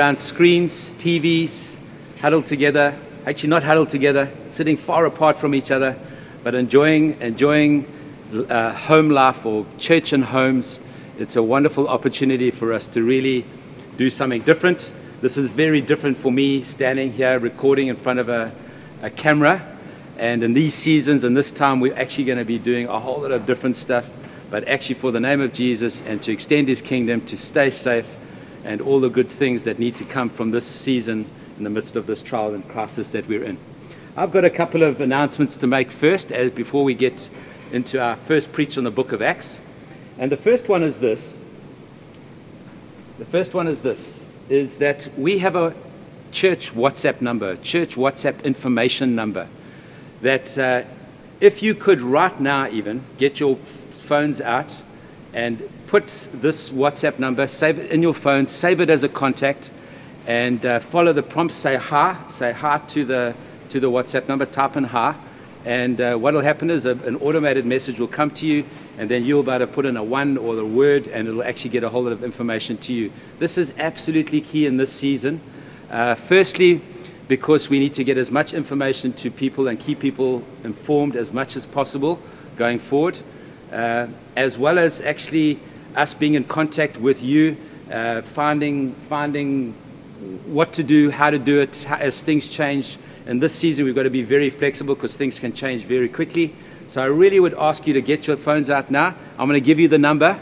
around screens, TVs, huddled together, actually not huddled together, sitting far apart from each other, but enjoying, enjoying uh, home life or church and homes. It's a wonderful opportunity for us to really do something different. This is very different for me standing here recording in front of a, a camera. And in these seasons and this time, we're actually going to be doing a whole lot of different stuff, but actually for the name of Jesus and to extend his kingdom, to stay safe, and all the good things that need to come from this season in the midst of this trial and crisis that we're in. I've got a couple of announcements to make first, as before we get into our first preach on the book of Acts. And the first one is this. The first one is this is that we have a church WhatsApp number, church WhatsApp information number. That uh, if you could right now even get your phones out and put this WhatsApp number, save it in your phone, save it as a contact, and uh, follow the prompts. Say hi, say hi to the to the WhatsApp number. Type in hi, and uh, what will happen is a, an automated message will come to you, and then you'll be able to put in a one or the word, and it'll actually get a whole lot of information to you. This is absolutely key in this season. Uh, firstly, because we need to get as much information to people and keep people informed as much as possible going forward, uh, as well as actually us being in contact with you, uh, finding, finding what to do, how to do it, how, as things change. And this season, we've got to be very flexible because things can change very quickly. So I really would ask you to get your phones out now. I'm going to give you the number.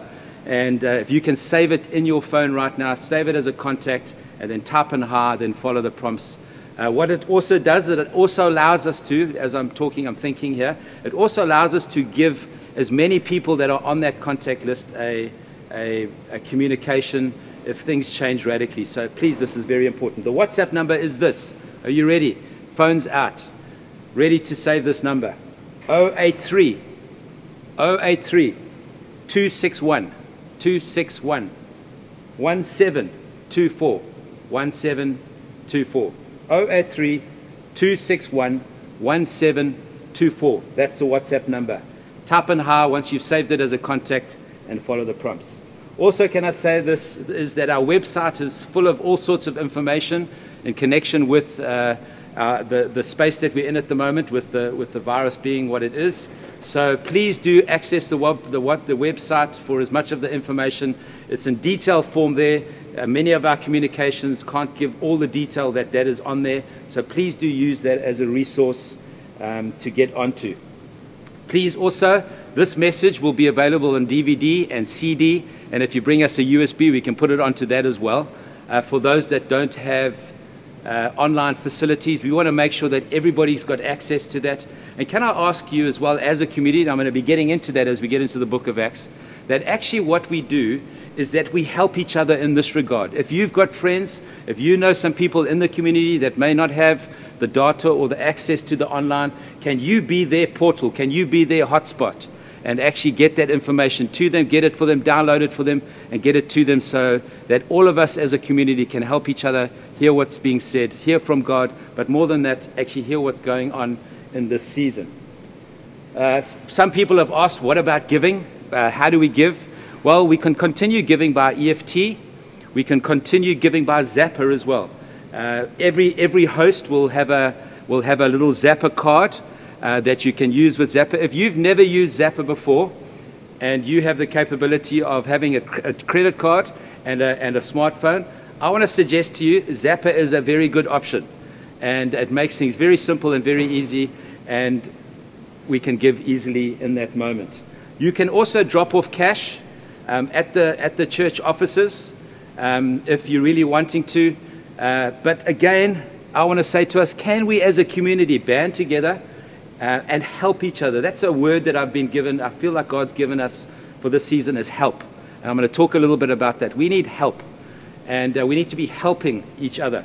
And uh, if you can save it in your phone right now, save it as a contact, and then tap and hi, then follow the prompts. Uh, what it also does is it also allows us to, as I'm talking, I'm thinking here, it also allows us to give as many people that are on that contact list a, a, a communication if things change radically. So please, this is very important. The WhatsApp number is this. Are you ready? Phones out. Ready to save this number. 083 083 261 261 1724 1724 083 261 1724. That's the WhatsApp number. Type in hi once you've saved it as a contact and follow the prompts. Also, can I say this is that our website is full of all sorts of information in connection with uh, uh, the, the space that we're in at the moment, with the, with the virus being what it is. So please do access the, web, the, what, the website for as much of the information. It's in detail form there. Uh, many of our communications can't give all the detail that that is on there. So please do use that as a resource um, to get onto. Please also, this message will be available on DVD and CD. And if you bring us a USB, we can put it onto that as well. Uh, for those that don't have uh, online facilities, we want to make sure that everybody's got access to that. And can I ask you as well, as a community, and I'm going to be getting into that as we get into the book of Acts, that actually what we do is that we help each other in this regard. If you've got friends, if you know some people in the community that may not have the data or the access to the online, can you be their portal? Can you be their hotspot? and actually get that information to them, get it for them, download it for them, and get it to them so that all of us as a community can help each other hear what's being said, hear from God, but more than that, actually hear what's going on in this season. Uh, some people have asked, what about giving? Uh, how do we give? Well, we can continue giving by EFT. We can continue giving by Zapper as well. Uh, every, every host will have, a, will have a little Zapper card uh, that you can use with Zapper. If you've never used Zapper before and you have the capability of having a, a credit card and a, and a smartphone, I want to suggest to you Zapper is a very good option. And it makes things very simple and very easy, and we can give easily in that moment. You can also drop off cash um, at, the, at the church offices um, if you're really wanting to. Uh, but again, I want to say to us can we as a community band together uh, and help each other. That's a word that I've been given, I feel like God's given us for this season is help. And I'm going to talk a little bit about that. We need help, and uh, we need to be helping each other.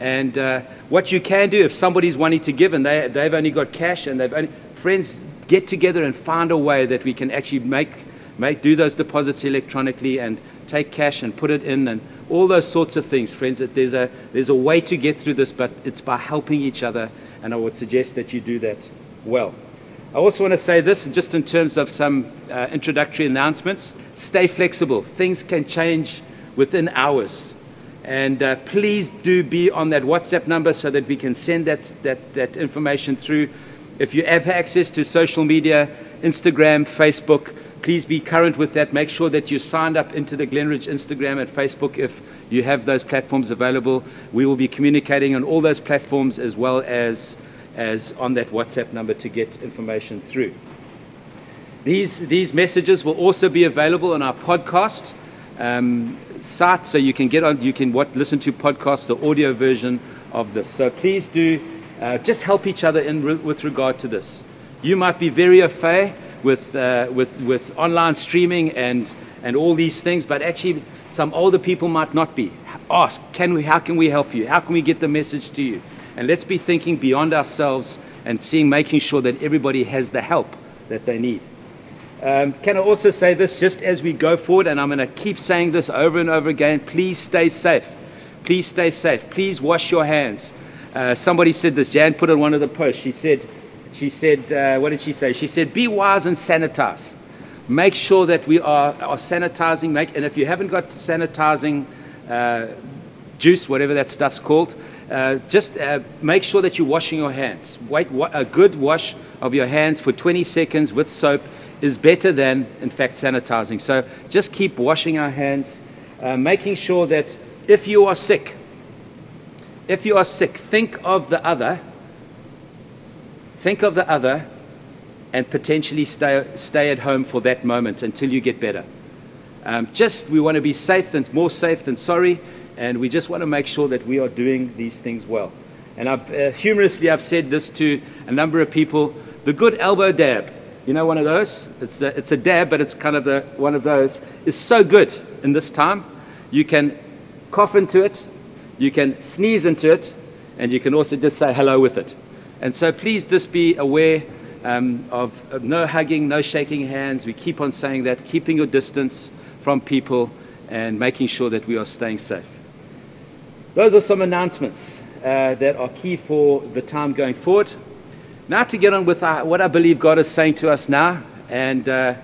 And uh, what you can do if somebody's wanting to give and they, they've only got cash and they've only, friends, get together and find a way that we can actually make, make, do those deposits electronically and take cash and put it in and all those sorts of things, friends. That there's a, there's a way to get through this, but it's by helping each other and I would suggest that you do that well. I also want to say this just in terms of some uh, introductory announcements. Stay flexible. Things can change within hours. And uh, please do be on that WhatsApp number so that we can send that, that, that information through. If you have access to social media, Instagram, Facebook, please be current with that. Make sure that you signed up into the Glenridge Instagram and Facebook if you have those platforms available. We will be communicating on all those platforms as well as, as on that WhatsApp number to get information through. These, these messages will also be available on our podcast um, site, so you can get on, you can what, listen to podcasts, the audio version of this. So please do uh, just help each other in re- with regard to this. You might be very au fait with, uh, with, with online streaming and, and all these things, but actually some older people might not be. Ask, can we, how can we help you? How can we get the message to you? And let's be thinking beyond ourselves and seeing, making sure that everybody has the help that they need. Um, can I also say this just as we go forward, and I'm going to keep saying this over and over again please stay safe. Please stay safe. Please wash your hands. Uh, somebody said this, Jan put on one of the posts. She said, she said uh, what did she say? She said, be wise and sanitize. Make sure that we are, are sanitizing. Make, and if you haven't got sanitizing uh, juice, whatever that stuff's called, uh, just uh, make sure that you're washing your hands. Wait, a good wash of your hands for 20 seconds with soap is better than, in fact, sanitizing. So just keep washing our hands, uh, making sure that if you are sick, if you are sick, think of the other, think of the other, and potentially stay, stay at home for that moment until you get better. Um, just, we want to be safe than, more safe than sorry, and we just want to make sure that we are doing these things well. And I've, uh, humorously, I've said this to a number of people the good elbow dab you know one of those? It's a, it's a dab, but it's kind of the, one of those. Is so good in this time. You can cough into it, you can sneeze into it, and you can also just say hello with it. And so please just be aware um, of, of no hugging, no shaking hands. We keep on saying that, keeping your distance from people and making sure that we are staying safe. Those are some announcements uh, that are key for the time going forward. Now to get on with our, what I believe God is saying to us now. And uh,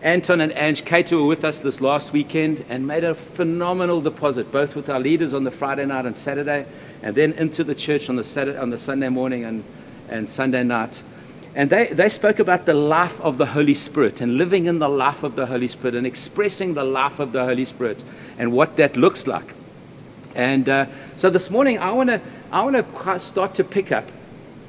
Anton and Ange Cater were with us this last weekend and made a phenomenal deposit, both with our leaders on the Friday night and Saturday, and then into the church on the, Saturday, on the Sunday morning and, and Sunday night. And they, they spoke about the life of the Holy Spirit and living in the life of the Holy Spirit and expressing the life of the Holy Spirit and what that looks like. And uh, so this morning, I want to I wanna start to pick up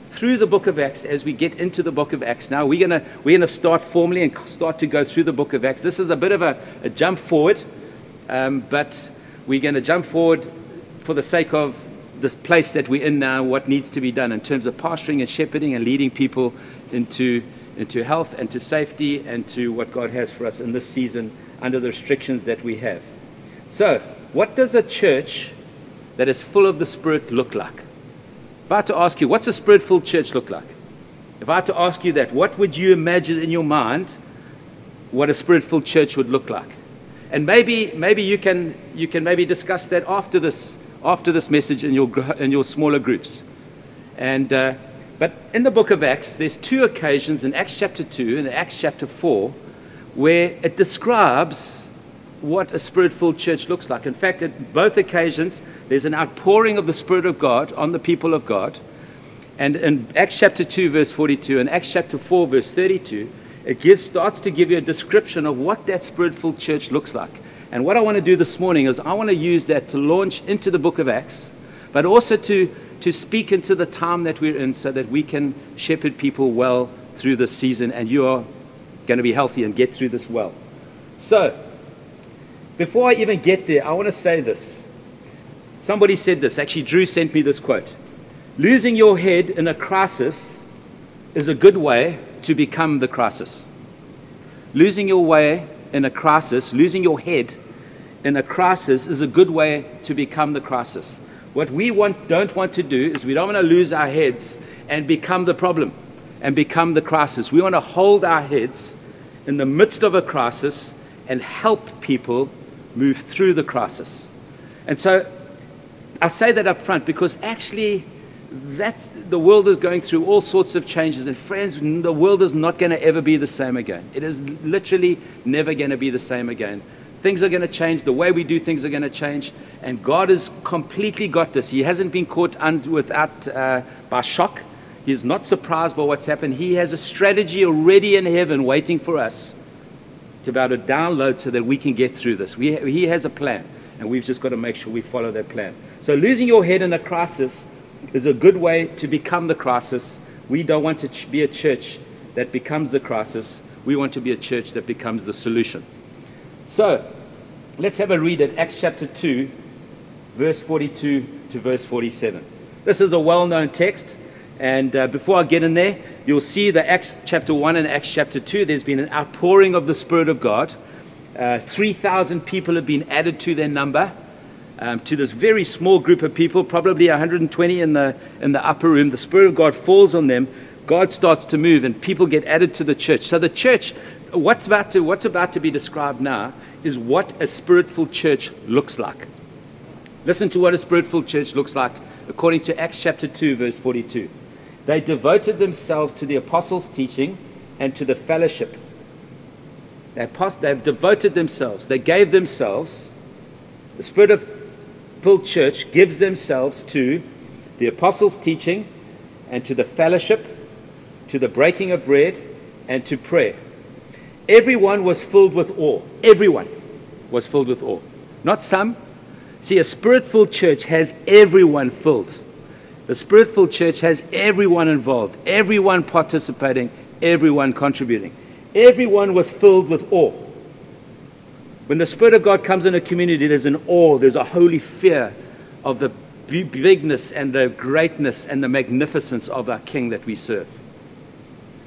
through the book of Acts as we get into the book of Acts. Now we're gonna we're gonna start formally and start to go through the book of Acts. This is a bit of a, a jump forward, um, but we're going to jump forward for the sake of this place that we're in now. What needs to be done in terms of pastoring and shepherding and leading people into into health and to safety and to what God has for us in this season under the restrictions that we have. So, what does a church that is full of the Spirit look like? If I had to ask you, what's a spirit filled church look like? If I had to ask you that, what would you imagine in your mind what a spirit filled church would look like? And maybe, maybe you, can, you can maybe discuss that after this, after this message in your, in your smaller groups. And, uh, but in the book of Acts, there's two occasions in Acts chapter 2 and Acts chapter 4 where it describes what a spirit filled church looks like. In fact, at both occasions, there's an outpouring of the Spirit of God on the people of God. And in Acts chapter 2, verse 42, and Acts chapter 4, verse 32, it gives, starts to give you a description of what that spirit filled church looks like. And what I want to do this morning is I want to use that to launch into the book of Acts, but also to, to speak into the time that we're in so that we can shepherd people well through this season and you are going to be healthy and get through this well. So, before I even get there, I want to say this. Somebody said this. Actually, Drew sent me this quote Losing your head in a crisis is a good way to become the crisis. Losing your way in a crisis, losing your head in a crisis is a good way to become the crisis. What we want, don't want to do is we don't want to lose our heads and become the problem and become the crisis. We want to hold our heads in the midst of a crisis and help people move through the crisis. And so I say that up front because actually that's the world is going through all sorts of changes and friends the world is not going to ever be the same again it is literally never going to be the same again Things are going to change. The way we do things are going to change. And God has completely got this. He hasn't been caught un- without, uh, by shock. He's not surprised by what's happened. He has a strategy already in heaven waiting for us to be able to download so that we can get through this. We, he has a plan, and we've just got to make sure we follow that plan. So, losing your head in a crisis is a good way to become the crisis. We don't want to be a church that becomes the crisis. We want to be a church that becomes the solution. So, let's have a read at Acts chapter 2, verse 42 to verse 47. This is a well known text. And uh, before I get in there, you'll see that Acts chapter 1 and Acts chapter 2, there's been an outpouring of the Spirit of God. Uh, 3,000 people have been added to their number, um, to this very small group of people, probably 120 in the, in the upper room. The Spirit of God falls on them. God starts to move, and people get added to the church. So, the church, what's about to, what's about to be described now, is what a spirit-filled church looks like. Listen to what a spirit-filled church looks like according to Acts chapter 2, verse 42. They devoted themselves to the apostles' teaching and to the fellowship. They've devoted themselves, they gave themselves. The spirit-filled church gives themselves to the apostles' teaching and to the fellowship, to the breaking of bread, and to prayer. Everyone was filled with awe. Everyone was filled with awe. Not some. See, a spirit filled church has everyone filled. The spirit filled church has everyone involved, everyone participating, everyone contributing. Everyone was filled with awe. When the Spirit of God comes in a community, there's an awe, there's a holy fear of the bigness and the greatness and the magnificence of our King that we serve.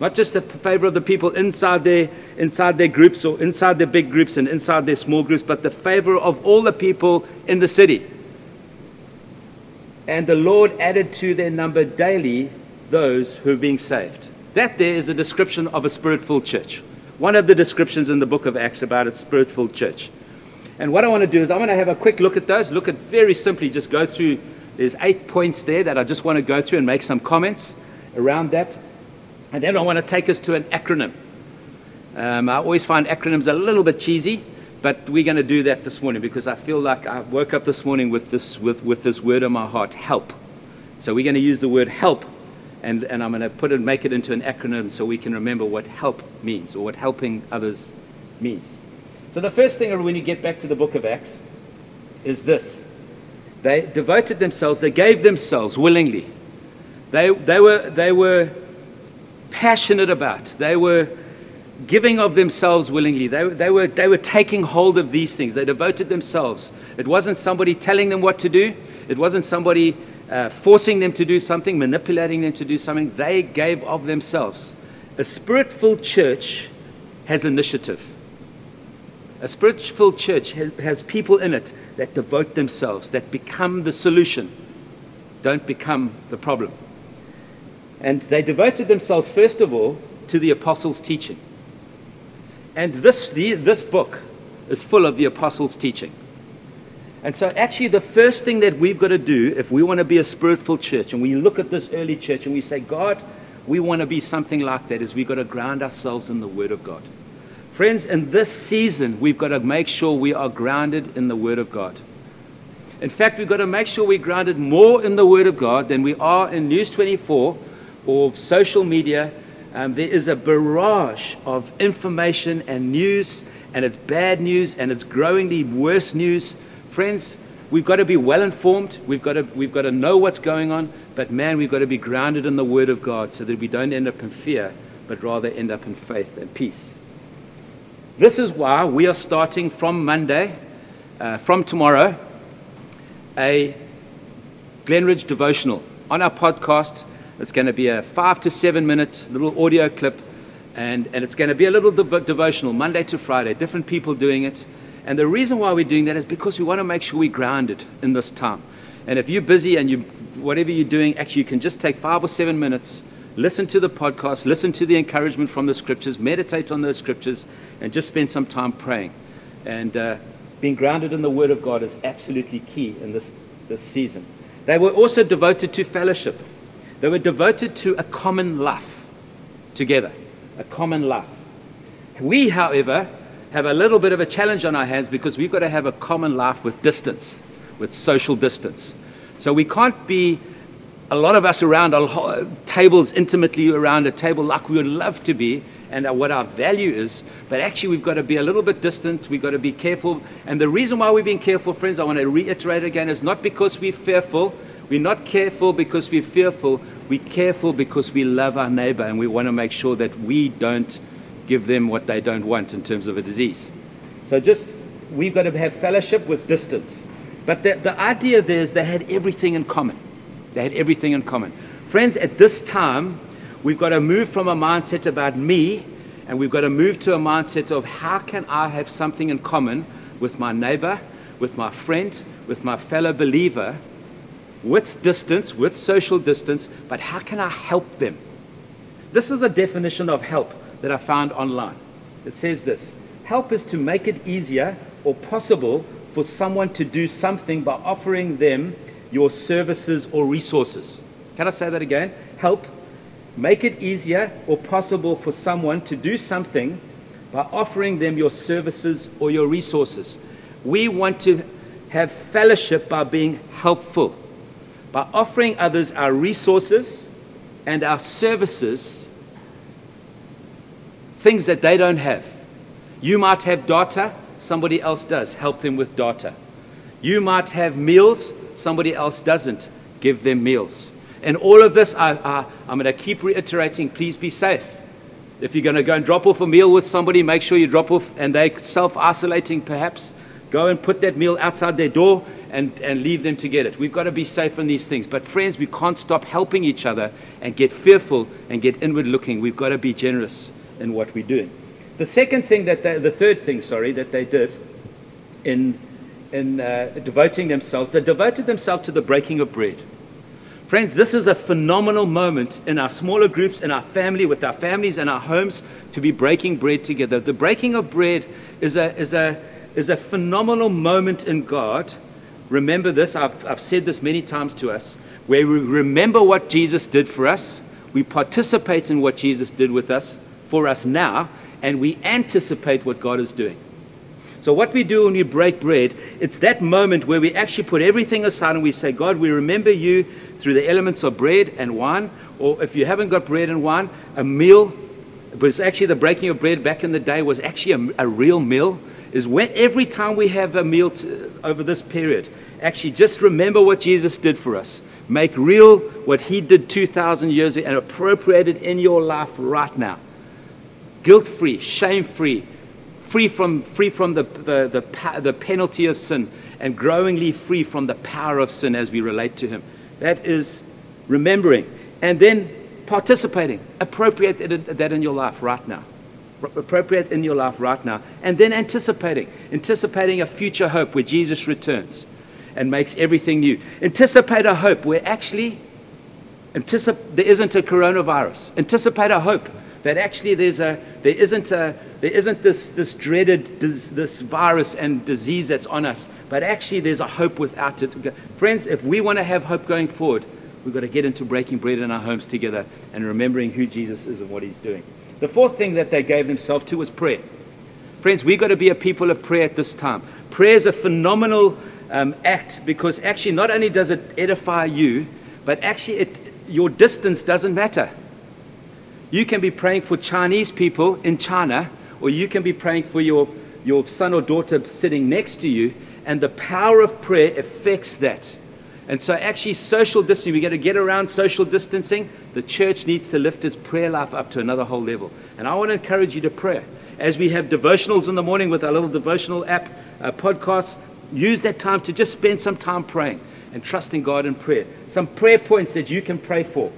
Not just the favor of the people inside their, inside their groups or inside their big groups and inside their small groups, but the favor of all the people in the city. And the Lord added to their number daily those who are being saved. That there is a description of a spirit filled church. One of the descriptions in the book of Acts about a spirit filled church. And what I want to do is I want to have a quick look at those. Look at very simply, just go through. There's eight points there that I just want to go through and make some comments around that. And then I want to take us to an acronym. Um, I always find acronyms a little bit cheesy, but we're going to do that this morning because I feel like I woke up this morning with this, with, with this word in my heart help. So we're going to use the word help, and, and I'm going to put it, make it into an acronym so we can remember what help means or what helping others means. So the first thing when you get back to the book of Acts is this they devoted themselves, they gave themselves willingly. They, they, were, they were passionate about, they were giving of themselves willingly. They, they, were, they were taking hold of these things. They devoted themselves. It wasn't somebody telling them what to do, it wasn't somebody uh, forcing them to do something, manipulating them to do something. They gave of themselves. A spirit filled church has initiative. A spirit filled church has, has people in it that devote themselves, that become the solution, don't become the problem. And they devoted themselves, first of all, to the apostles' teaching. And this, the, this book is full of the apostles' teaching. And so, actually, the first thing that we've got to do if we want to be a spiritual church, and we look at this early church and we say, God, we want to be something like that, is we've got to ground ourselves in the Word of God. Friends, in this season, we've got to make sure we are grounded in the Word of God. In fact, we've got to make sure we're grounded more in the Word of God than we are in News 24 or social media um, there is a barrage of information and news, and it's bad news, and it's growingly worse news. Friends, we've got to be well informed. We've got, to, we've got to know what's going on. But man, we've got to be grounded in the Word of God so that we don't end up in fear, but rather end up in faith and peace. This is why we are starting from Monday, uh, from tomorrow, a Glenridge devotional on our podcast it's going to be a five to seven minute little audio clip, and, and it's going to be a little dev- devotional, Monday to Friday, different people doing it. And the reason why we're doing that is because we want to make sure we're grounded in this time. And if you're busy and you, whatever you're doing, actually, you can just take five or seven minutes, listen to the podcast, listen to the encouragement from the scriptures, meditate on those scriptures, and just spend some time praying. And uh, being grounded in the Word of God is absolutely key in this, this season. They were also devoted to fellowship, they were devoted to a common life together, a common life. We, however, have a little bit of a challenge on our hands because we've got to have a common life with distance, with social distance. So we can't be a lot of us around our tables intimately around a table like we would love to be and what our value is. But actually, we've got to be a little bit distant. We've got to be careful. And the reason why we're being careful, friends, I want to reiterate again, is not because we're fearful. We're not careful because we're fearful. We're careful because we love our neighbor and we want to make sure that we don't give them what they don't want in terms of a disease. So just, we've got to have fellowship with distance. But the, the idea there is they had everything in common. They had everything in common. Friends, at this time, We've got to move from a mindset about me and we've got to move to a mindset of how can I have something in common with my neighbor, with my friend, with my fellow believer, with distance, with social distance, but how can I help them? This is a definition of help that I found online. It says this Help is to make it easier or possible for someone to do something by offering them your services or resources. Can I say that again? Help Make it easier or possible for someone to do something by offering them your services or your resources. We want to have fellowship by being helpful, by offering others our resources and our services, things that they don't have. You might have data, somebody else does. Help them with data. You might have meals, somebody else doesn't. Give them meals. And all of this, I, I, I'm going to keep reiterating please be safe. If you're going to go and drop off a meal with somebody, make sure you drop off and they're self isolating perhaps. Go and put that meal outside their door and, and leave them to get it. We've got to be safe in these things. But, friends, we can't stop helping each other and get fearful and get inward looking. We've got to be generous in what we're doing. The second thing that they, the third thing, sorry, that they did in, in uh, devoting themselves, they devoted themselves to the breaking of bread. Friends, this is a phenomenal moment in our smaller groups, in our family, with our families and our homes to be breaking bread together. The breaking of bread is a, is a, is a phenomenal moment in God. Remember this, I've, I've said this many times to us, where we remember what Jesus did for us, we participate in what Jesus did with us, for us now, and we anticipate what God is doing. So, what we do when we break bread, it's that moment where we actually put everything aside and we say, God, we remember you through the elements of bread and wine, or if you haven't got bread and wine, a meal. It's actually the breaking of bread back in the day was actually a, a real meal. Is when every time we have a meal to, over this period, actually just remember what Jesus did for us. Make real what he did 2,000 years ago and appropriate it in your life right now. Guilt free, shame free, free from, free from the, the, the, the penalty of sin, and growingly free from the power of sin as we relate to him. That is remembering. And then participating. Appropriate that in your life right now. Appropriate in your life right now. And then anticipating. Anticipating a future hope where Jesus returns and makes everything new. Anticipate a hope where actually anticip- there isn't a coronavirus. Anticipate a hope that actually there's a, there isn't, a, there isn't this, this dreaded this, this virus and disease that's on us, but actually there's a hope without it. Friends, if we want to have hope going forward, we've got to get into breaking bread in our homes together and remembering who Jesus is and what he's doing. The fourth thing that they gave themselves to was prayer. Friends, we've got to be a people of prayer at this time. Prayer is a phenomenal um, act because actually not only does it edify you, but actually it, your distance doesn't matter. You can be praying for Chinese people in China, or you can be praying for your, your son or daughter sitting next to you, and the power of prayer affects that. And so, actually, social distancing, we got to get around social distancing. The church needs to lift its prayer life up to another whole level. And I want to encourage you to pray. As we have devotionals in the morning with our little devotional app uh, podcasts, use that time to just spend some time praying and trusting God in prayer. Some prayer points that you can pray for.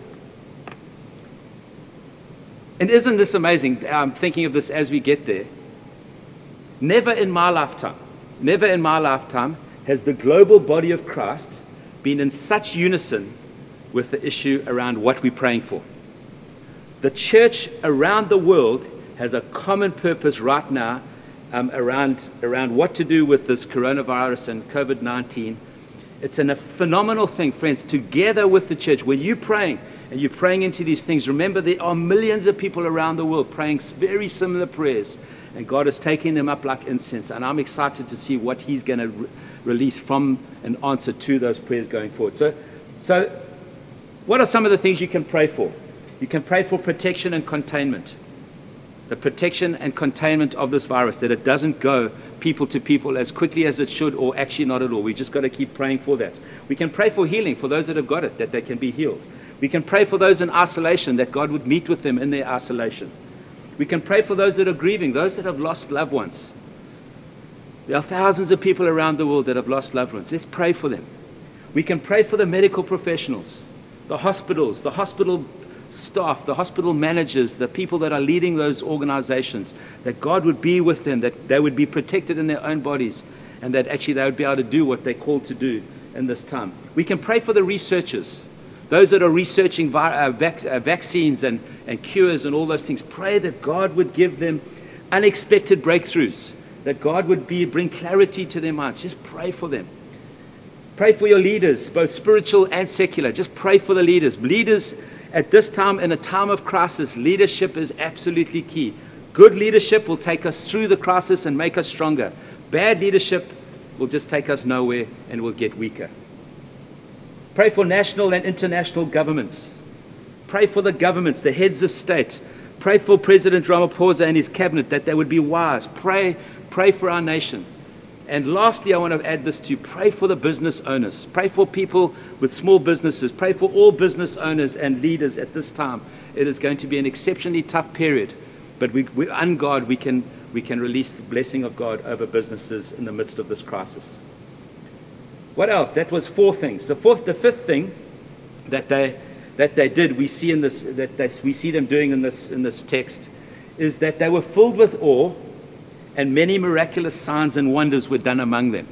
And isn't this amazing? I'm thinking of this as we get there. Never in my lifetime, never in my lifetime has the global body of Christ been in such unison with the issue around what we're praying for. The church around the world has a common purpose right now um, around, around what to do with this coronavirus and COVID 19. It's an, a phenomenal thing, friends, together with the church. When you're praying and you're praying into these things, remember there are millions of people around the world praying very similar prayers, and God is taking them up like incense. And I'm excited to see what He's going to re- release from an answer to those prayers going forward. So, so, what are some of the things you can pray for? You can pray for protection and containment. The protection and containment of this virus, that it doesn't go people to people as quickly as it should, or actually not at all. We've just got to keep praying for that. We can pray for healing for those that have got it, that they can be healed. We can pray for those in isolation, that God would meet with them in their isolation. We can pray for those that are grieving, those that have lost loved ones. There are thousands of people around the world that have lost loved ones. Let's pray for them. We can pray for the medical professionals, the hospitals, the hospital staff, the hospital managers, the people that are leading those organizations, that God would be with them, that they would be protected in their own bodies, and that actually they would be able to do what they're called to do in this time. We can pray for the researchers, those that are researching vi- uh, vac- uh, vaccines and, and cures and all those things. Pray that God would give them unexpected breakthroughs, that God would be, bring clarity to their minds. Just pray for them. Pray for your leaders, both spiritual and secular. Just pray for the leaders. Leaders at this time, in a time of crisis, leadership is absolutely key. Good leadership will take us through the crisis and make us stronger. Bad leadership will just take us nowhere and we'll get weaker. Pray for national and international governments. Pray for the governments, the heads of state. Pray for President Ramaphosa and his cabinet that they would be wise. Pray, pray for our nation. And lastly, I want to add this to pray for the business owners. Pray for people with small businesses. Pray for all business owners and leaders at this time. It is going to be an exceptionally tough period. But we, we, on God, we can, we can release the blessing of God over businesses in the midst of this crisis. What else? That was four things. The fourth, the fifth thing that they, that they did, we see, in this, that they, we see them doing in this, in this text, is that they were filled with awe and many miraculous signs and wonders were done among them.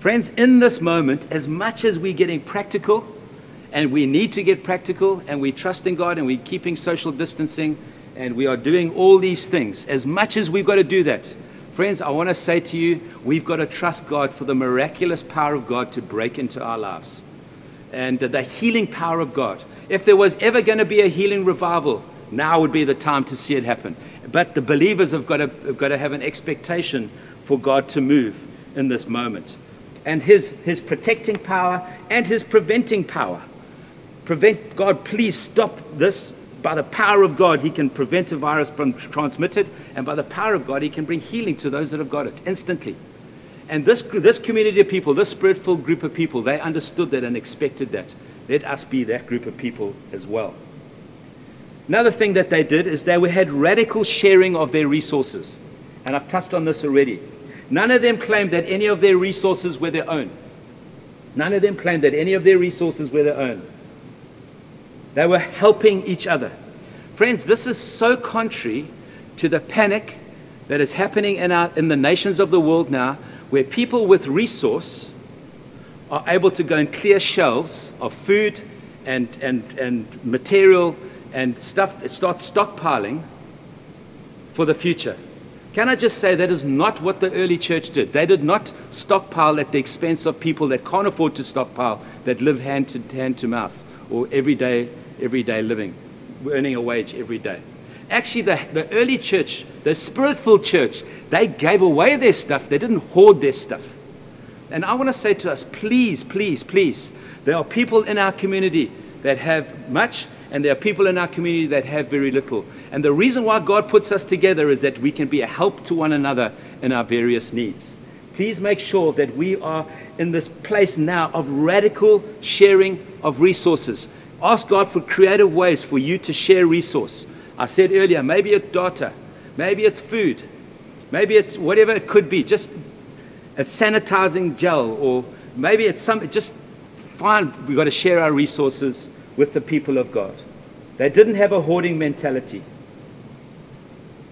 Friends, in this moment, as much as we're getting practical, and we need to get practical, and we trust in God, and we're keeping social distancing, and we are doing all these things, as much as we've got to do that, friends, I want to say to you, we've got to trust God for the miraculous power of God to break into our lives. And the healing power of God. If there was ever going to be a healing revival, now would be the time to see it happen. But the believers have got, to, have got to have an expectation for God to move in this moment. And his, his protecting power and his preventing power. Prevent, God, please stop this. By the power of God, he can prevent a virus from transmitted, and by the power of God, he can bring healing to those that have got it instantly. And this, this community of people, this spirit filled group of people, they understood that and expected that. Let us be that group of people as well. Another thing that they did is they had radical sharing of their resources. And I've touched on this already. None of them claimed that any of their resources were their own. None of them claimed that any of their resources were their own. They were helping each other. Friends, this is so contrary to the panic that is happening in, our, in the nations of the world now, where people with resource are able to go and clear shelves of food and, and, and material and stuff, start stockpiling for the future. Can I just say that is not what the early church did? They did not stockpile at the expense of people that can't afford to stockpile, that live hand to hand to mouth or everyday, everyday living, earning a wage every day. Actually, the, the early church, the spirit-filled church, they gave away their stuff. They didn't hoard their stuff. And I want to say to us, please, please, please, there are people in our community that have much and there are people in our community that have very little. And the reason why God puts us together is that we can be a help to one another in our various needs. Please make sure that we are in this place now of radical sharing of resources. Ask God for creative ways for you to share resource. I said earlier, maybe it's data, maybe it's food, maybe it's whatever it could be, just a sanitizing gel, or maybe it's something, just fine, we've got to share our resources with the people of God. They didn't have a hoarding mentality.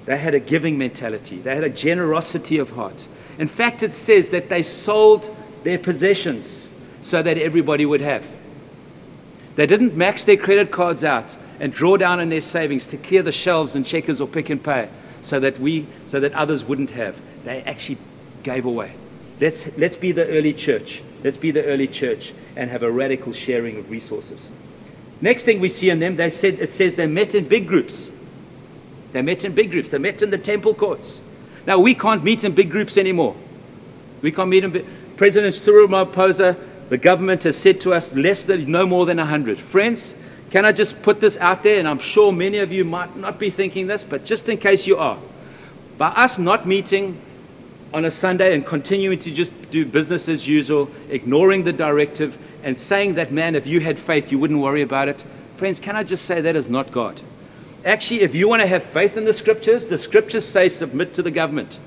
They had a giving mentality. They had a generosity of heart. In fact, it says that they sold their possessions so that everybody would have. They didn't max their credit cards out and draw down on their savings to clear the shelves and checkers or Pick n Pay so that we so that others wouldn't have. They actually gave away. Let's let's be the early church. Let's be the early church and have a radical sharing of resources. Next thing we see in them, they said it says they met in big groups. They met in big groups. They met in the temple courts. Now we can't meet in big groups anymore. We can't meet in big President Cyril Ramaphosa, the government has said to us less than no more than 100. Friends, can I just put this out there? And I'm sure many of you might not be thinking this, but just in case you are. By us not meeting on a Sunday and continuing to just do business as usual, ignoring the directive, and saying that, man, if you had faith, you wouldn't worry about it. Friends, can I just say that is not God? Actually, if you want to have faith in the scriptures, the scriptures say submit to the government.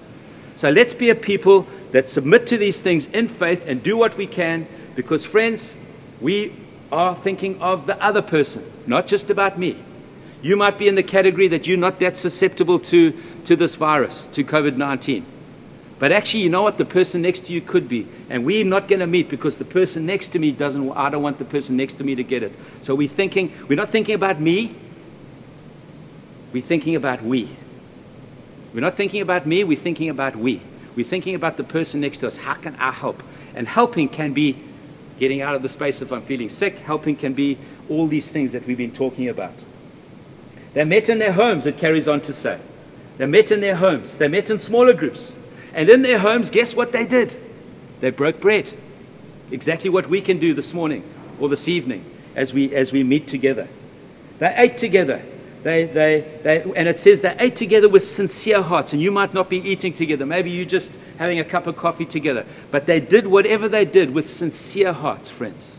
So let's be a people that submit to these things in faith and do what we can because, friends, we are thinking of the other person, not just about me. You might be in the category that you're not that susceptible to, to this virus, to COVID 19. But actually, you know what? The person next to you could be. And we're not going to meet because the person next to me doesn't, I don't want the person next to me to get it. So we're thinking, we're not thinking about me, we're thinking about we. We're not thinking about me, we're thinking about we. We're thinking about the person next to us. How can I help? And helping can be getting out of the space if I'm feeling sick. Helping can be all these things that we've been talking about. They met in their homes, it carries on to say. They met in their homes. They met in smaller groups. And in their homes, guess what they did? They broke bread. Exactly what we can do this morning or this evening as we, as we meet together. They ate together. They, they, they, and it says they ate together with sincere hearts. And you might not be eating together. Maybe you're just having a cup of coffee together. But they did whatever they did with sincere hearts, friends.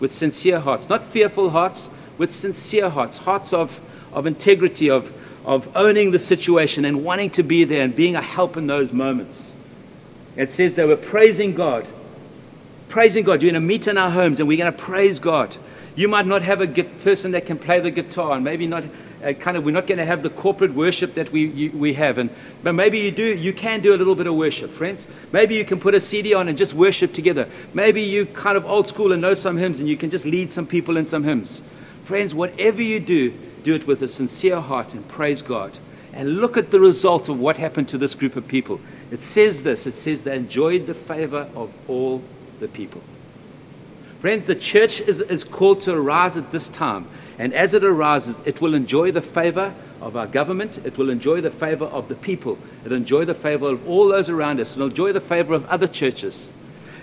With sincere hearts. Not fearful hearts, with sincere hearts. Hearts of, of integrity, of, of owning the situation and wanting to be there and being a help in those moments. It says they were praising God. Praising God. You're going to meet in our homes and we're going to praise God. You might not have a person that can play the guitar and maybe not uh, kind of we're not going to have the corporate worship that we, you, we have. And, but maybe you do, you can do a little bit of worship, friends. Maybe you can put a CD on and just worship together. Maybe you kind of old school and know some hymns and you can just lead some people in some hymns. Friends, whatever you do, do it with a sincere heart and praise God. And look at the result of what happened to this group of people. It says this it says they enjoyed the favor of all the people. Friends, the church is, is called to arise at this time. And as it arises, it will enjoy the favor of our government. It will enjoy the favor of the people. It'll enjoy the favor of all those around us. It'll enjoy the favor of other churches.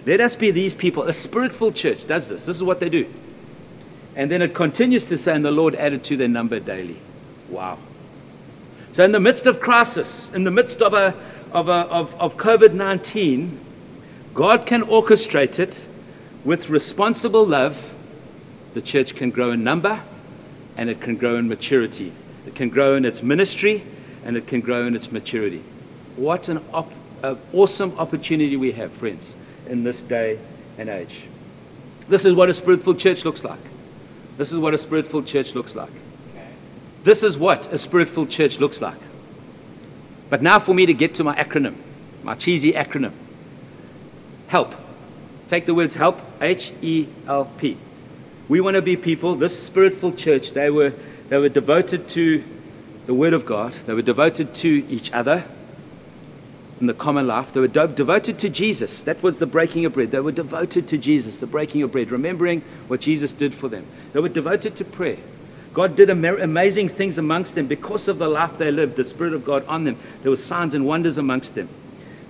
Let us be these people. A spiritful church does this. This is what they do. And then it continues to say, and the Lord added to their number daily. Wow. So, in the midst of crisis, in the midst of, a, of, a, of, of COVID 19, God can orchestrate it with responsible love. The church can grow in number and it can grow in maturity. It can grow in its ministry and it can grow in its maturity. What an, op- awesome opportunity we have, friends, in this day and age. This is what a spiritful church looks like. This is what a spiritful church looks like. This is what a spiritful church looks like. But now for me to get to my acronym, my cheesy acronym. Help. Take the words help, H E L P. We want to be people, this spiritful church, they were, they were devoted to the Word of God, they were devoted to each other in the common life. They were do- devoted to Jesus. That was the breaking of bread. They were devoted to Jesus, the breaking of bread, remembering what Jesus did for them. They were devoted to prayer. God did am- amazing things amongst them because of the life they lived, the Spirit of God on them. There were signs and wonders amongst them.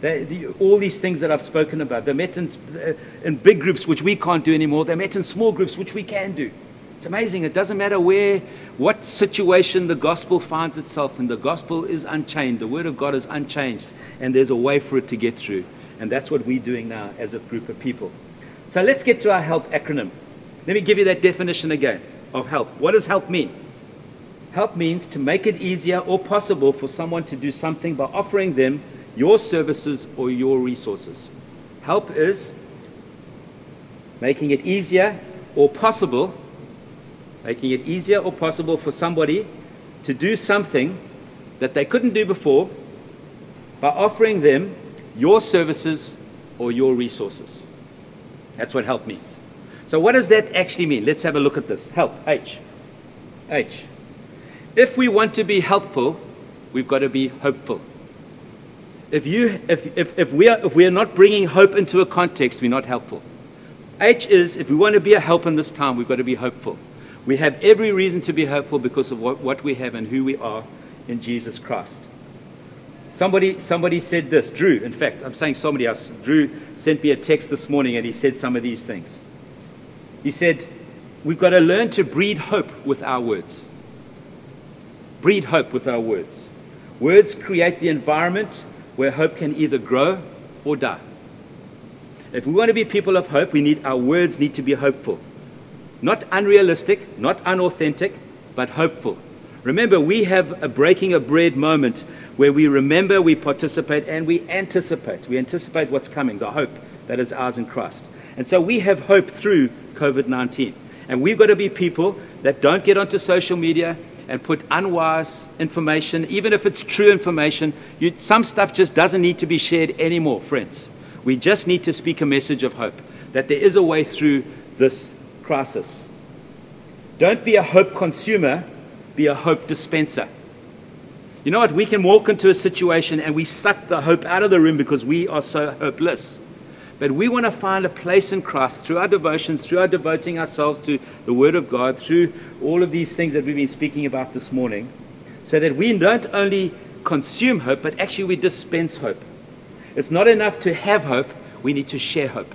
They, the, all these things that I've spoken about. They met in, uh, in big groups, which we can't do anymore. They met in small groups, which we can do. It's amazing. It doesn't matter where, what situation the gospel finds itself in. The gospel is unchained. The word of God is unchanged. And there's a way for it to get through. And that's what we're doing now as a group of people. So let's get to our HELP acronym. Let me give you that definition again of help. What does help mean? Help means to make it easier or possible for someone to do something by offering them your services or your resources. Help is making it easier or possible, making it easier or possible for somebody to do something that they couldn't do before by offering them your services or your resources. That's what help means. So, what does that actually mean? Let's have a look at this. Help, H. H. If we want to be helpful, we've got to be hopeful. If, you, if, if, if, we are, if we are not bringing hope into a context, we're not helpful. H is if we want to be a help in this time, we've got to be hopeful. We have every reason to be hopeful because of what, what we have and who we are in Jesus Christ. Somebody, somebody said this, Drew, in fact, I'm saying somebody else. Drew sent me a text this morning and he said some of these things. He said, We've got to learn to breed hope with our words. Breed hope with our words. Words create the environment where hope can either grow or die. If we want to be people of hope, we need our words need to be hopeful. Not unrealistic, not unauthentic, but hopeful. Remember, we have a breaking of bread moment where we remember, we participate, and we anticipate. We anticipate what's coming, the hope that is ours in Christ. And so we have hope through COVID 19. And we've got to be people that don't get onto social media and put unwise information, even if it's true information. You, some stuff just doesn't need to be shared anymore, friends. We just need to speak a message of hope that there is a way through this crisis. Don't be a hope consumer, be a hope dispenser. You know what? We can walk into a situation and we suck the hope out of the room because we are so hopeless. But we want to find a place in Christ through our devotions, through our devoting ourselves to the Word of God, through all of these things that we've been speaking about this morning, so that we don't only consume hope, but actually we dispense hope. It's not enough to have hope, we need to share hope.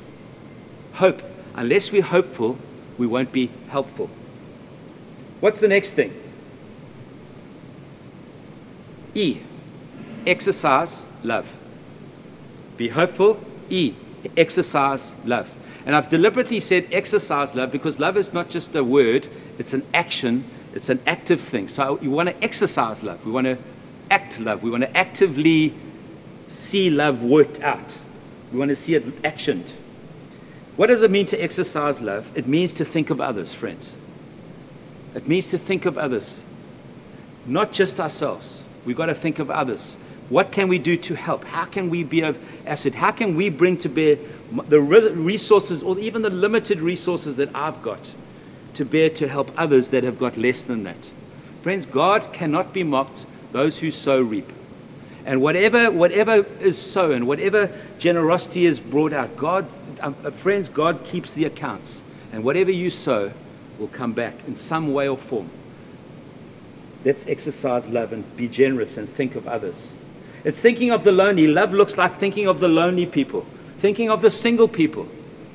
Hope. Unless we're hopeful, we won't be helpful. What's the next thing? E. Exercise love. Be hopeful. E. Exercise love. And I've deliberately said exercise love because love is not just a word, it's an action, it's an active thing. So you want to exercise love. We want to act love. We want to actively see love worked out. We want to see it actioned. What does it mean to exercise love? It means to think of others, friends. It means to think of others, not just ourselves. We've got to think of others. What can we do to help? How can we be of asset? How can we bring to bear the resources or even the limited resources that I've got to bear to help others that have got less than that? Friends, God cannot be mocked. Those who sow reap. And whatever, whatever is sown, whatever generosity is brought out, God, um, uh, friends, God keeps the accounts. And whatever you sow will come back in some way or form. Let's exercise love and be generous and think of others. It's thinking of the lonely. Love looks like thinking of the lonely people, thinking of the single people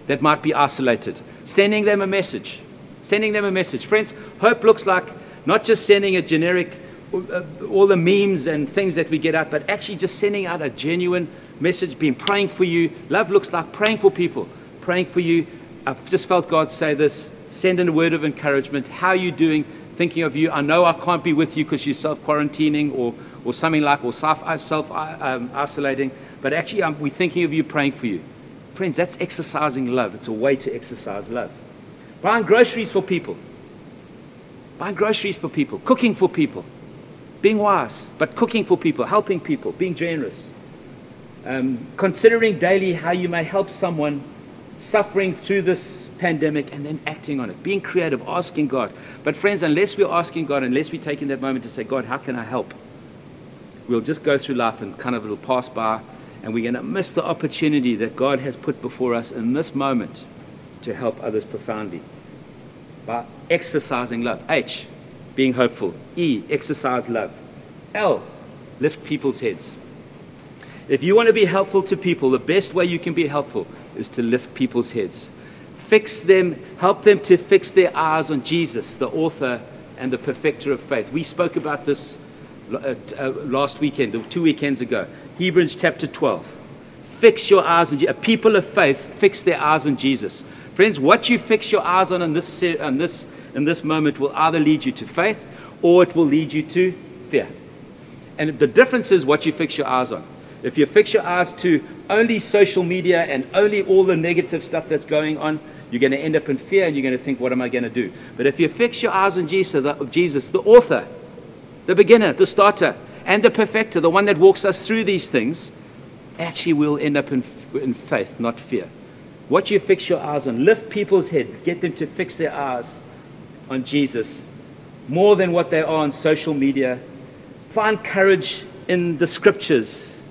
that might be isolated, sending them a message. Sending them a message. Friends, hope looks like not just sending a generic, uh, all the memes and things that we get out, but actually just sending out a genuine message, being praying for you. Love looks like praying for people, praying for you. I've just felt God say this. Send in a word of encouragement. How are you doing? thinking of you. I know I can't be with you because you're self quarantining or, or something like, or self um, isolating, but actually um, we're thinking of you, praying for you. Friends, that's exercising love. It's a way to exercise love. Buying groceries for people. Buying groceries for people. Cooking for people. Being wise, but cooking for people, helping people, being generous. Um, considering daily how you may help someone suffering through this pandemic and then acting on it, being creative, asking God. But, friends, unless we're asking God, unless we're taking that moment to say, God, how can I help? We'll just go through life and kind of it'll pass by, and we're going to miss the opportunity that God has put before us in this moment to help others profoundly by exercising love. H, being hopeful. E, exercise love. L, lift people's heads. If you want to be helpful to people, the best way you can be helpful is to lift people's heads fix them, help them to fix their eyes on Jesus, the author and the perfecter of faith. We spoke about this Uh, uh, uh, last weekend, or two weekends ago. Hebrews chapter 12. Fix your eyes on Jesus. People of faith fix their eyes on Jesus. Friends, what you fix your eyes on in this, in this, in this moment will either lead you to faith or it will lead you to fear. And the difference is what you fix your eyes on. If you fix your eyes to only social media and only all the negative stuff that's going on, you're going to end up in fear and you're going to think, what am I going to do? But if you fix your eyes on Jesus, the author, the beginner, the starter, and the perfecter, the one that walks us through these things, actually we'll end up in, in faith, not fear. What you fix your eyes on, lift people's heads, get them to fix their eyes on Jesus more than what they are on social media. Find courage in the scriptures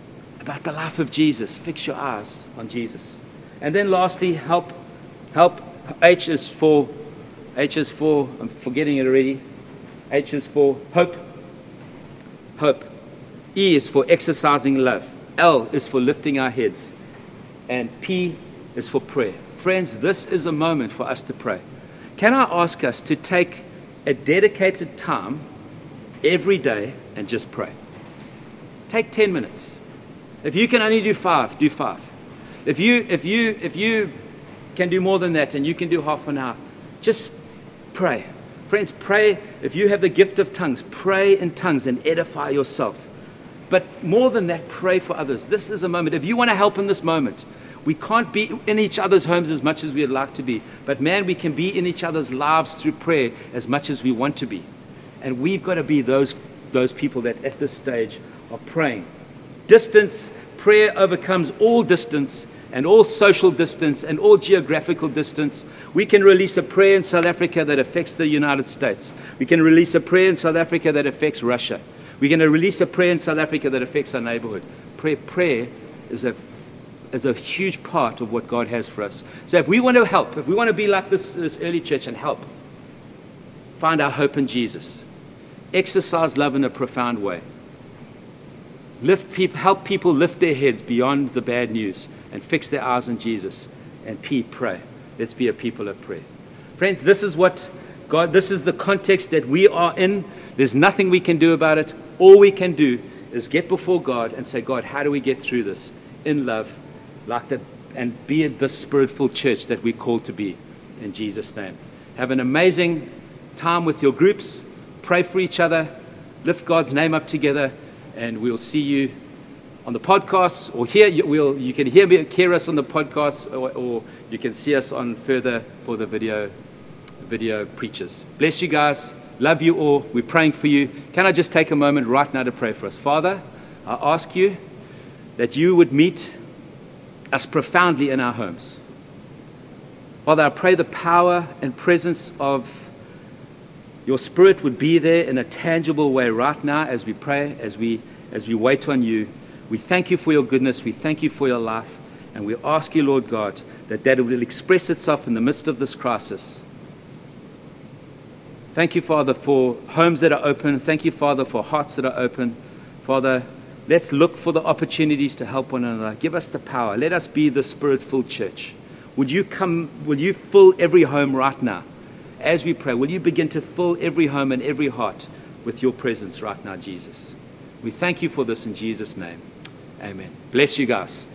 about the life of Jesus. Fix your eyes on Jesus. And then lastly, help. Help. H is for, H is for, I'm forgetting it already. H is for hope. Hope. E is for exercising love. L is for lifting our heads. And P is for prayer. Friends, this is a moment for us to pray. Can I ask us to take a dedicated time every day and just pray? Take 10 minutes. If you can only do five, do five. If you, if you, if you can do more than that and you can do half an hour, just pray. Friends, pray. If you have the gift of tongues, pray in tongues and edify yourself. But more than that, pray for others. This is a moment. If you want to help in this moment, we can't be in each other's homes as much as we'd like to be. But man, we can be in each other's lives through prayer as much as we want to be. And we've got to be those, those people that at this stage are praying. Distance, prayer overcomes all distance and all social distance and all geographical distance. We can release a prayer in South Africa that affects the United States. We can release a prayer in South Africa that affects Russia. We're going to release a prayer in South Africa that affects our neighborhood. Prayer, prayer is a is a huge part of what God has for us. So if we want to help, if we want to be like this, this early church and help, find our hope in Jesus. Exercise love in a profound way. Lift people, help people lift their heads beyond the bad news and fix their eyes on Jesus. And P, pray. Let's be a people of prayer. Friends, this is what God, this is the context that we are in. There's nothing we can do about it. All we can do is get before God and say, God, how do we get through this in love, like that, and be the spirit-filled church that we're called to be in Jesus' name. Have an amazing time with your groups. Pray for each other. Lift God's name up together, and we'll see you on the podcast, or here you, we'll, you can hear me, hear us on the podcast, or, or you can see us on further for the video, video preachers. Bless you guys. Love you all. We're praying for you. Can I just take a moment right now to pray for us? Father, I ask you that you would meet us profoundly in our homes. Father, I pray the power and presence of your Spirit would be there in a tangible way right now as we pray, as we, as we wait on you. We thank you for your goodness. We thank you for your life. And we ask you, Lord God, that that will express itself in the midst of this crisis. Thank you, Father, for homes that are open. Thank you, Father, for hearts that are open. Father, let's look for the opportunities to help one another. Give us the power. Let us be the spirit filled church. Would you come, will you fill every home right now? As we pray, will you begin to fill every home and every heart with your presence right now, Jesus? We thank you for this in Jesus' name. Amen. Bless you guys.